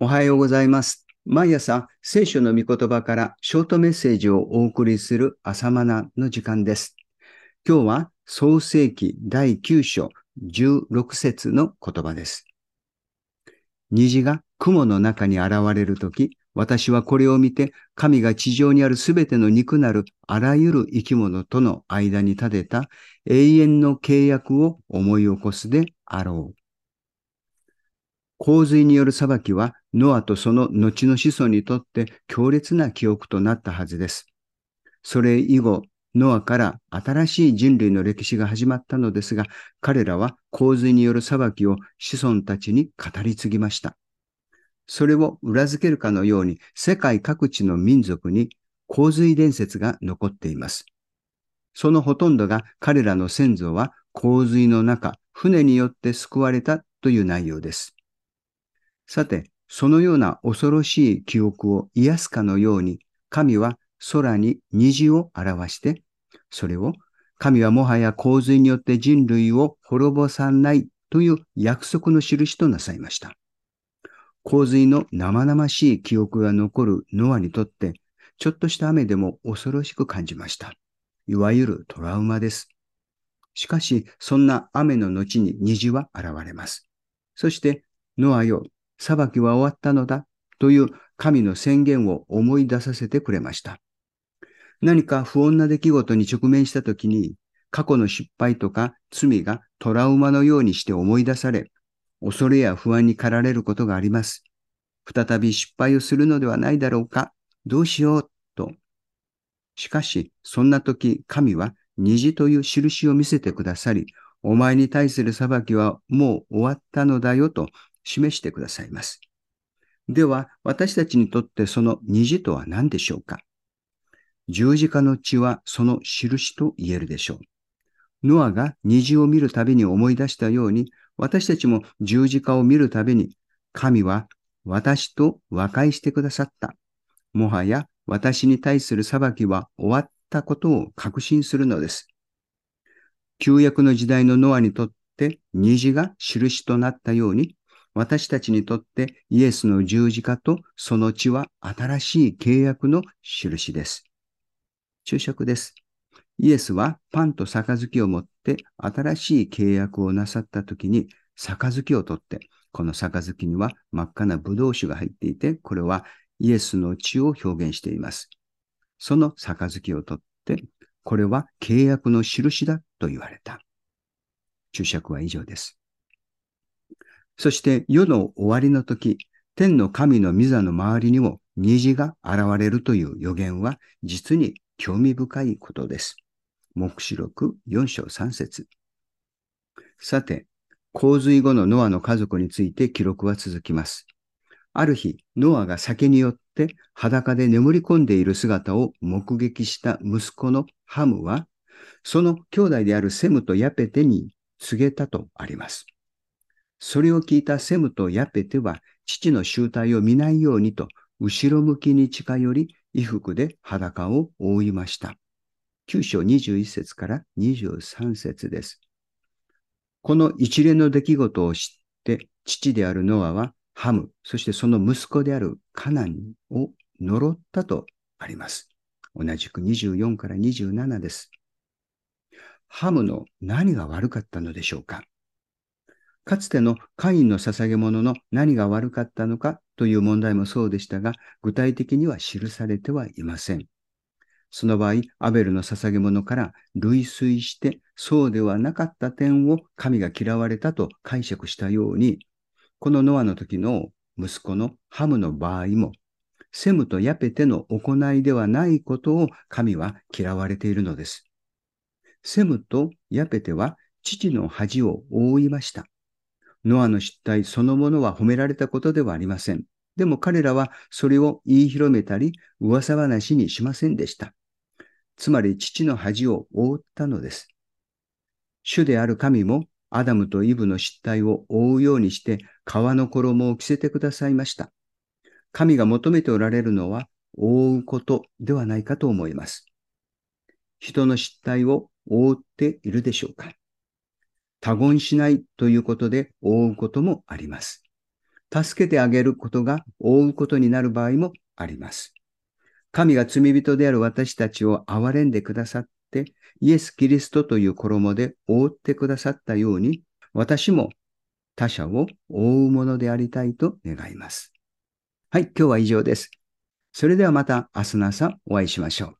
おはようございます。毎朝、聖書の御言葉からショートメッセージをお送りする朝マナの時間です。今日は創世記第9章16節の言葉です。虹が雲の中に現れるとき、私はこれを見て、神が地上にあるすべての肉なるあらゆる生き物との間に立てた永遠の契約を思い起こすであろう。洪水による裁きは、ノアとその後の子孫にとって強烈な記憶となったはずです。それ以後、ノアから新しい人類の歴史が始まったのですが、彼らは洪水による裁きを子孫たちに語り継ぎました。それを裏付けるかのように世界各地の民族に洪水伝説が残っています。そのほとんどが彼らの先祖は洪水の中、船によって救われたという内容です。さて、そのような恐ろしい記憶を癒すかのように、神は空に虹を表して、それを神はもはや洪水によって人類を滅ぼさないという約束の印となさいました。洪水の生々しい記憶が残るノアにとって、ちょっとした雨でも恐ろしく感じました。いわゆるトラウマです。しかし、そんな雨の後に虹は現れます。そして、ノアよ、裁きは終わったのだという神の宣言を思い出させてくれました。何か不穏な出来事に直面したときに、過去の失敗とか罪がトラウマのようにして思い出され、恐れや不安に駆られることがあります。再び失敗をするのではないだろうかどうしようと。しかし、そんな時、神は虹という印を見せてくださり、お前に対する裁きはもう終わったのだよと示してくださいます。では、私たちにとってその虹とは何でしょうか？十字架の血はその印と言えるでしょう。ノアが虹を見るたびに思い出したように、私たちも十字架を見るたびに、神は私と和解してくださった。もはや私に対する裁きは終わったことを確信するのです。旧約の時代のノアにとって虹が印となったように、私たちにとってイエスの十字架とその血は新しい契約の印です。注釈です。イエスはパンと杯を持って新しい契約をなさった時に杯を取って、この杯には真っ赤な葡萄酒が入っていて、これはイエスの血を表現しています。その杯を取って、これは契約の印だと言われた。注釈は以上です。そして世の終わりの時、天の神の御座の周りにも虹が現れるという予言は実に興味深いことです。目視録4章3節さて、洪水後のノアの家族について記録は続きます。ある日、ノアが酒によって裸で眠り込んでいる姿を目撃した息子のハムは、その兄弟であるセムとヤペテに告げたとあります。それを聞いたセムとヤペテは、父の集体を見ないようにと、後ろ向きに近寄り、衣服で裸を覆いました。9章21節から23節です。この一連の出来事を知って、父であるノアはハム、そしてその息子であるカナンを呪ったとあります。同じく24から27です。ハムの何が悪かったのでしょうか？かつてのカインの捧げ物の何が悪かったのかという問題もそうでしたが、具体的には記されてはいません。その場合、アベルの捧げ物から類推して、そうではなかった点を神が嫌われたと解釈したように、このノアの時の息子のハムの場合も、セムとヤペテの行いではないことを神は嫌われているのです。セムとヤペテは父の恥を覆いました。ノアの失態そのものは褒められたことではありません。でも彼らはそれを言い広めたり噂話にしませんでした。つまり父の恥を覆ったのです。主である神もアダムとイブの失態を覆うようにして皮の衣を着せてくださいました。神が求めておられるのは覆うことではないかと思います。人の失態を覆っているでしょうか他言しないということで覆うこともあります。助けてあげることが覆うことになる場合もあります。神が罪人である私たちを憐れんでくださって、イエス・キリストという衣で覆ってくださったように、私も他者を覆うものでありたいと願います。はい、今日は以上です。それではまた明日の朝お会いしましょう。